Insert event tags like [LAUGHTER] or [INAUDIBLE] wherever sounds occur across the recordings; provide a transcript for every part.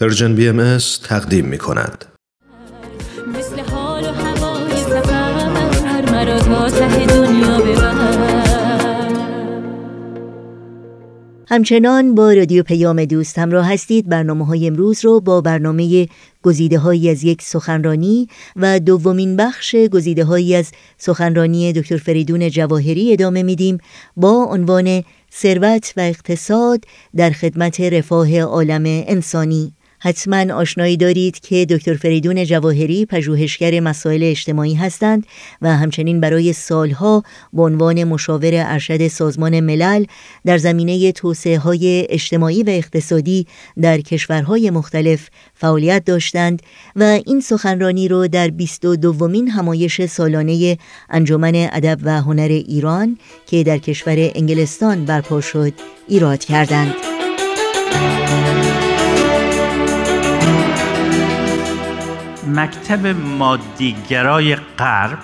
Persian BMS تقدیم می کند. مثل حال و هوای سفر مرا تا ته دنیا ببر. همچنان با رادیو پیام دوست همراه هستید. برنامه های امروز رو با برنامه گزیده هایی از یک سخنرانی و دومین بخش گزیده هایی از سخنرانی دکتر فریدون جواهری ادامه میدیم با عنوان ثروت و اقتصاد در خدمت رفاه عالم انسانی. حتما آشنایی دارید که دکتر فریدون جواهری پژوهشگر مسائل اجتماعی هستند و همچنین برای سالها به عنوان مشاور ارشد سازمان ملل در زمینه توسعه های اجتماعی و اقتصادی در کشورهای مختلف فعالیت داشتند و این سخنرانی رو در 22 دومین همایش سالانه انجمن ادب و هنر ایران که در کشور انگلستان برپا شد ایراد کردند. مکتب مادیگرای غرب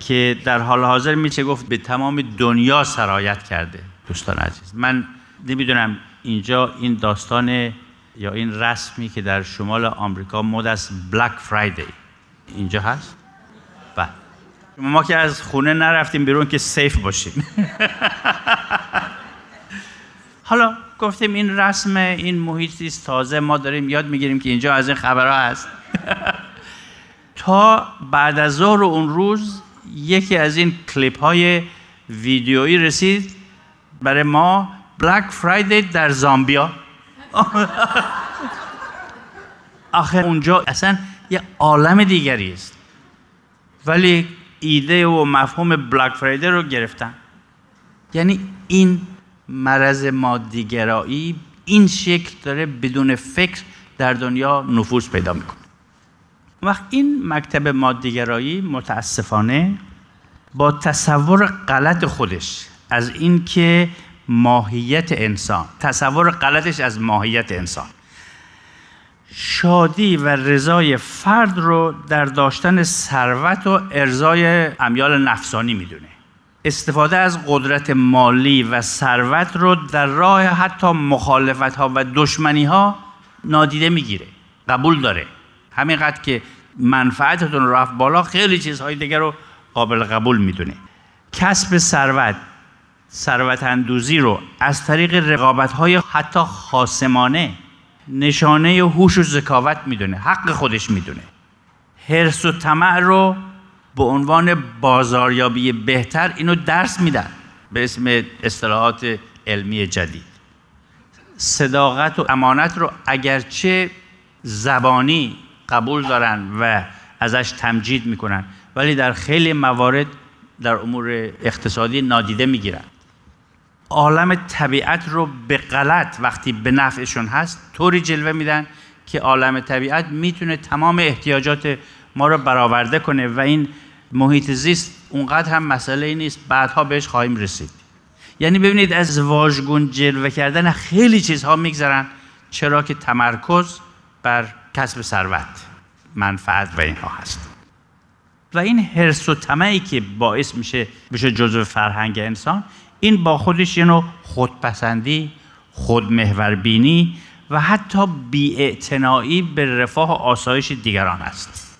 که در حال حاضر میشه گفت به تمام دنیا سرایت کرده دوستان عزیز. من نمی‌دونم اینجا این داستان یا این رسمی که در شمال آمریکا مد است بلک فرایدی اینجا هست؟ بله. ما که از خونه نرفتیم بیرون که سیف باشیم. [LAUGHS] حالا گفتیم این رسم این محیطی تازه ما داریم یاد می‌گیریم که اینجا از این خبرها هست. [LAUGHS] تا بعد از ظهر اون روز یکی از این کلیپ های ویدیویی رسید برای ما بلک فرایدی در زامبیا. [LAUGHS] آخه اونجا اصلا یه عالم دیگری است. ولی ایده و مفهوم بلک فرایدی رو گرفتن. یعنی این مرض مادیگرایی این شکل داره بدون فکر در دنیا نفوذ پیدا می‌کنه. وقت این مکتب مادیگرایی متاسفانه با تصور غلط خودش از اینکه ماهیت انسان تصور غلطش از ماهیت انسان. شادی و رضای فرد رو در داشتن ثروت و ارزای امیال نفسانی می‌دونه. استفاده از قدرت مالی و ثروت رو در راه حتی مخالفت ها و دشمنی ها نادیده می‌گیره قبول داره. همینقدر که منفعتتون رفت بالا خیلی چیزهای دیگر رو قابل قبول می‌دونه. کسب ثروت ثروت اندوزی رو از طریق رقابت های حتی خاسمانه نشانه هوش و ذکاوت می‌دونه حق خودش می‌دونه. حرس و طمع رو به عنوان بازاریابی بهتر اینو درس میدن به اسم اصطلاحات علمی جدید. صداقت و امانت رو اگرچه زبانی قبول دارن و ازش تمجید می‌کنن. ولی در خیلی موارد در امور اقتصادی نادیده می‌گیرن. عالم طبیعت رو به غلط وقتی به نفعشون هست طوری جلوه میدن که عالم طبیعت می‌تونه تمام احتیاجات ما رو برآورده کنه و این محیط زیست اونقدر هم مسئله نیست بعدها بهش خواهیم رسید. یعنی ببینید از واژگون جلوه کردن خیلی چیزها میگذرن چرا که تمرکز بر کسب ثروت. منفعت و اینها هست. و این حرس و طمعی که باعث میشه بشه جزو فرهنگ انسان این با خودش یه نوع خودپسندی خودمحوربینی و حتی بیاعتنایی به رفاه و آسایش دیگران است.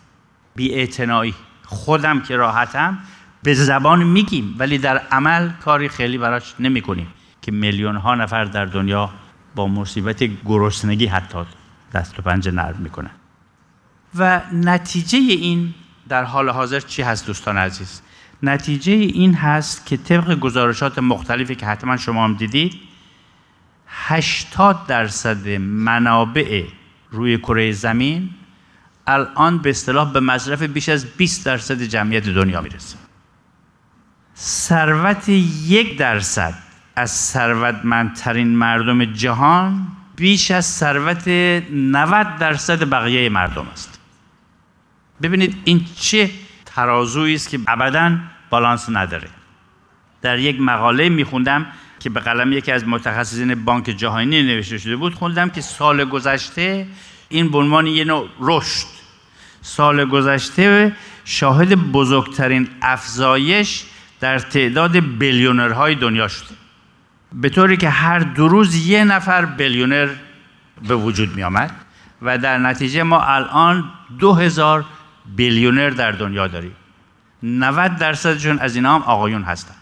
بیاعتنایی. خودم که راحتم به زبان میگیم ولی در عمل کاری خیلی براش نمی کنیم که میلیون ها نفر در دنیا با مصیبت گرسنگی حتی دست و پنجه نرم می‌کنن و نتیجه این در حال حاضر چی هست دوستان عزیز؟ نتیجه این هست که طبق گزارشات مختلفی که حتما شما هم دیدید 80 درصد منابع روی کره زمین الان به اصطلاح به مصرف بیش از 20 درصد جمعیت دنیا می‌رسه. ثروت یک درصد از ثروتمندترین مردم جهان بیش از ثروت 90 درصد بقیه مردم است. ببینید این چه ترازویی است که ابدا بالانس نداره. در یک مقاله میخوندم که به قلم یکی از متخصصین بانک جهانی نوشته شده بود خوندم که سال گذشته این به عنوان یه نوع رشد. سال گذشته شاهد بزرگترین افزایش در تعداد بیلیونرهای دنیا شده. به طوری که هر دو روز یه نفر بیلیونر به وجود می آمد و در نتیجه ما الان دو هزار بیلیونر در دنیا داریم. 90 درصدشون از اینا هم آقایون هستن.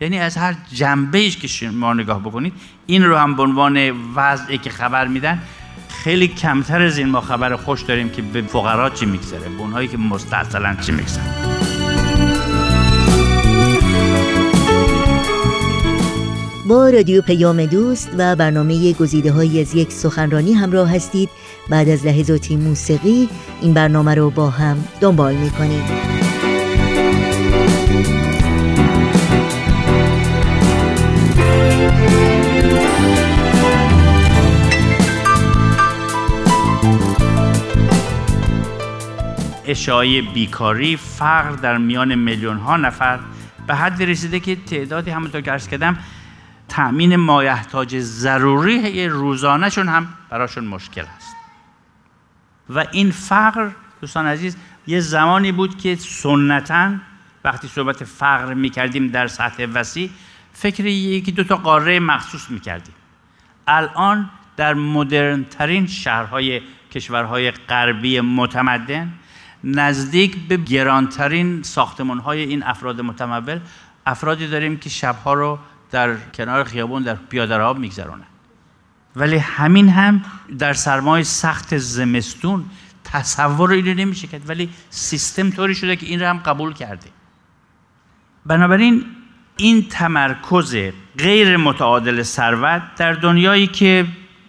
یعنی از هر جنبه ایش که شما نگاه بکنید این رو هم به عنوان وضعی که خبر میدن خیلی کمتر از این ما خبر خوش داریم که به فقرا چی میگذره به اونهایی که مستعصلا چی میگذره. با رادیو پیام دوست و برنامه گزیده های از یک سخنرانی همراه هستید. بعد از لحظاتی موسیقی این برنامه رو با هم دنبال می‌کنیم. اشاعه بیکاری فقر در میان میلیون ها نفر به حد رسیده که تعدادی همونطور که ارز کردم تأمین مایحتاج ضروری روزانهشون هم براشون مشکل است و این فقر دوستان عزیز یه زمانی بود که سنتا وقتی صحبت فقر می‌کردیم در سطح وسیع فکر یکی دو تا قاره مخصوص می‌کردیم. الان در مدرن ترین شهرهای کشورهای غربی متمدن نزدیک به گرانترین ساختمان های این افراد متمول افرادی داریم که شبها رو در کنار خیابون در پیاده راه میگذرونن ولی همین هم در سرمای سخت زمستون تصور اینو نمیشه کرد. ولی سیستم طوری شده که این رو هم قبول کرده. بنابراین این تمرکز غیر متعادل ثروت در دنیایی که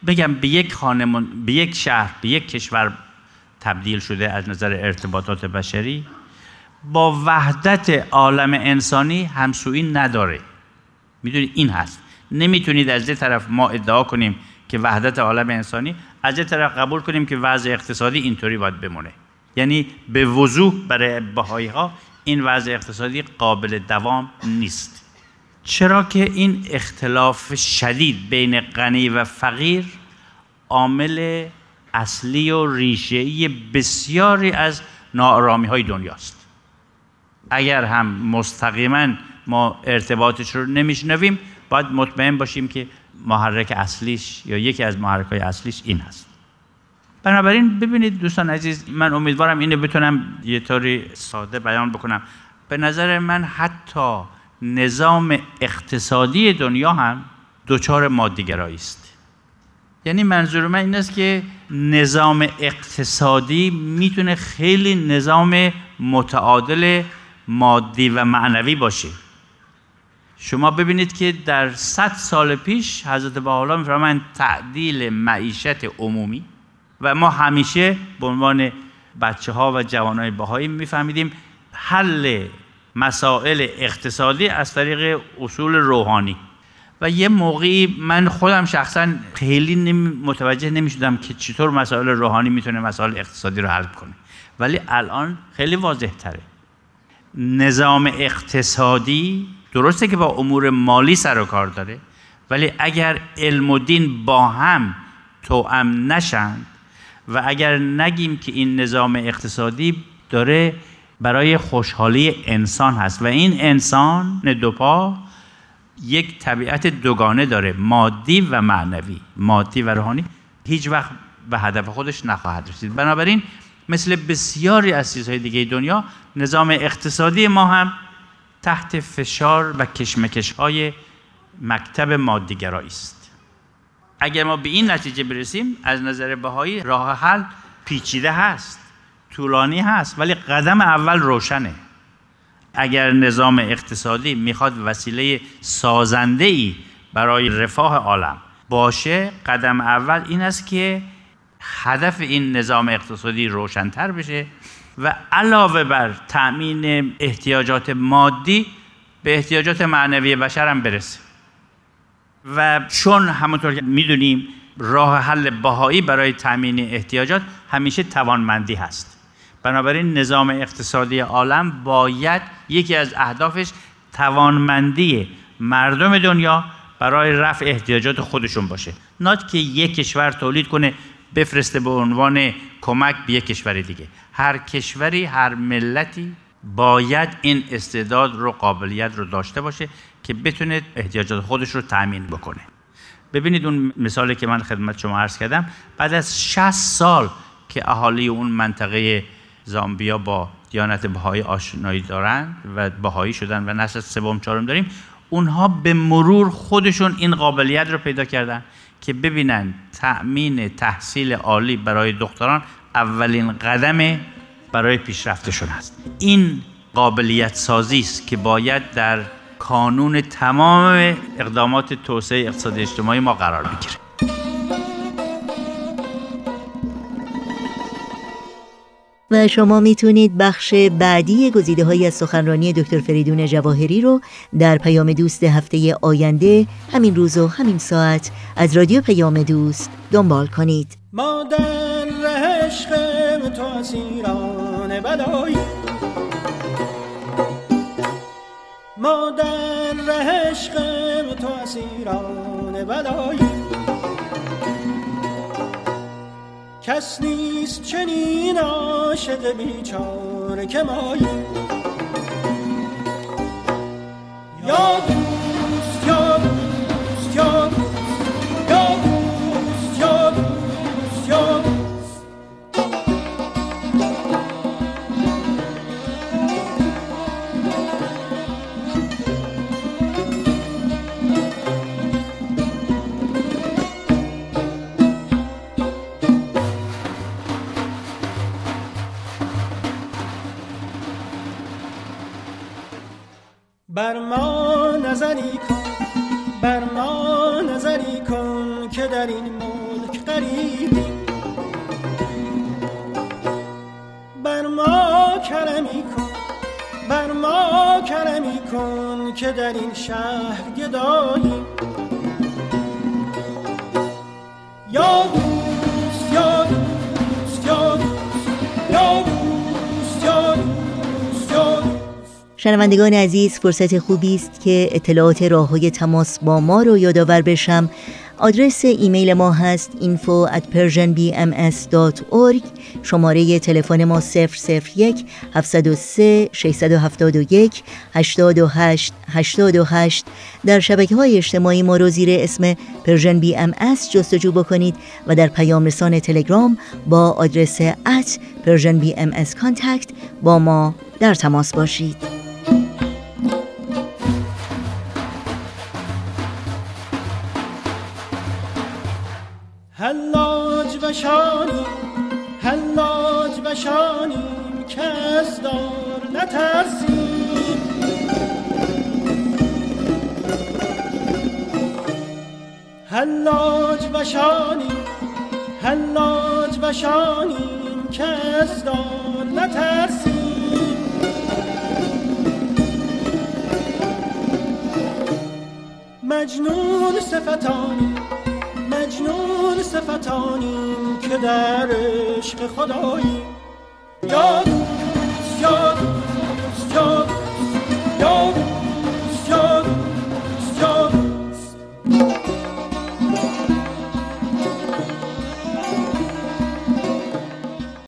بگم به یک خانمان به یک شهر به یک کشور تبدیل شده از نظر ارتباطات بشری با وحدت عالم انسانی همسویی نداره. می‌دونید این هست. نمی‌تونید از یه طرف ما ادعا کنیم که وحدت عالم انسانی از یه طرف قبول کنیم که وضع اقتصادی اینطوری باید بمونه. یعنی به وضوح برای بهایی ها این وضع اقتصادی قابل دوام نیست. چرا که این اختلاف شدید بین غنی و فقیر عامل اصلی و ریشه‌ای بسیاری از نارامی های دنیاست. اگر هم مستقیما ما ارتباطش رو نمیشنویم. باید مطمئن باشیم که محرک اصلیش یا یکی از محرک های اصلیش این هست. بنابراین ببینید دوستان عزیز من امیدوارم اینو بتونم یه طوری ساده بیان بکنم. به نظر من حتی نظام اقتصادی دنیا هم دچار مادیگرایی است. یعنی منظور من این است که نظام اقتصادی می‌تونه خیلی نظام متعادل مادی و معنوی باشه. شما ببینید که در صد سال پیش حضرت بحالا میفرمایند تعدیل معیشت عمومی و ما همیشه به عنوان بچه ها و جوان های بهایی میفهمیدیم حل مسائل اقتصادی از طریق اصول روحانی. و یه موقعی من خودم شخصا خیلی نمی متوجه نمی شدم که چطور مسائل روحانی می‌تونه مسائل اقتصادی رو حل کنه. ولی الان خیلی واضح تره نظام اقتصادی درسته که با امور مالی سر و کار داره ولی اگر علم و دین با هم توأم نشند و اگر نگیم که این نظام اقتصادی داره برای خوشحالی انسان هست و این انسان دوپا یک طبیعت دوگانه داره مادی و معنوی مادی و روحانی هیچ وقت به هدف خودش نخواهد رسید. بنابراین مثل بسیاری از چیزهای دیگه دنیا نظام اقتصادی ما هم تحت فشار و کشمکش های مکتب مادیگرایی است. اگر ما به این نتیجه برسیم از نظر بهایی راه حل پیچیده هست طولانی هست ولی قدم اول روشنه. اگر نظام اقتصادی می‌خواد وسیله سازنده ای برای رفاه عالم باشه قدم اول این است که هدف این نظام اقتصادی روشنتر بشه و علاوه بر تأمین احتیاجات مادی به احتیاجات معنوی بشر هم برسه. و چون همونطور که می‌دونیم راه حل بهایی برای تأمین احتیاجات همیشه توانمندی هست. بنابراین نظام اقتصادی عالم باید یکی از اهدافش توانمندی مردم دنیا برای رفع احتیاجات خودشون باشه. نات که یک کشور تولید کنه بفرسته به عنوان کمک به یک کشور دیگه. هر کشوری هر ملتی باید این استعداد رو قابلیت رو داشته باشه که بتونه احتیاجات خودش رو تأمین بکنه. ببینید اون مثالی که من خدمت شما عرض کردم. بعد از 60 سال که اهالی اون منطقه زامبیا با دیانت بهایی آشنایی دارند و بهایی شدن و نسل سوم چهارم داریم اونها به مرور خودشون این قابلیت رو پیدا کردن. که ببینن تأمین تحصیل عالی برای دختران اولین قدم برای پیشرفتشون است این قابلیت سازی است که باید در کانون تمام اقدامات توسعه اقتصادی اجتماعی ما قرار بگیره. و شما می‌تونید بخش بعدی گزیده های از سخنرانی دکتر فریدون جواهری رو در پیام دوست هفته آینده همین روز و همین ساعت از رادیو پیام دوست دنبال کنید. ما در عشق تو اسیران ما در عشق تو اسیران کس نیست چنین عاشق بیچاره که مایی. یا بر ما نظری کن بر ما نظری کن که در این ملک غریبی بر ما کرمی کن بر ما کرمی کن که در این شهر گداییم. یا شنوندگان عزیز فرصت خوبی است که اطلاعات راه های تماس با ما رو یادآور بشم. آدرس ایمیل ما هست info at persianbms.org شماره تلفن ما 001 703 671 828 828 در شبکه های اجتماعی ما رو زیر اسم Persian BMS جستجو بکنید و در پیام رسان تلگرام با آدرس at ام contact با ما در تماس باشید. حلاج وشانیم حلاج وشانیم که از دار نترسیم حلاج وشانیم حلاج وشانیم که از دار نترسیم مجنون صفتانیم مجنون صفتانیم که در عشق خدایی. یا دوست یا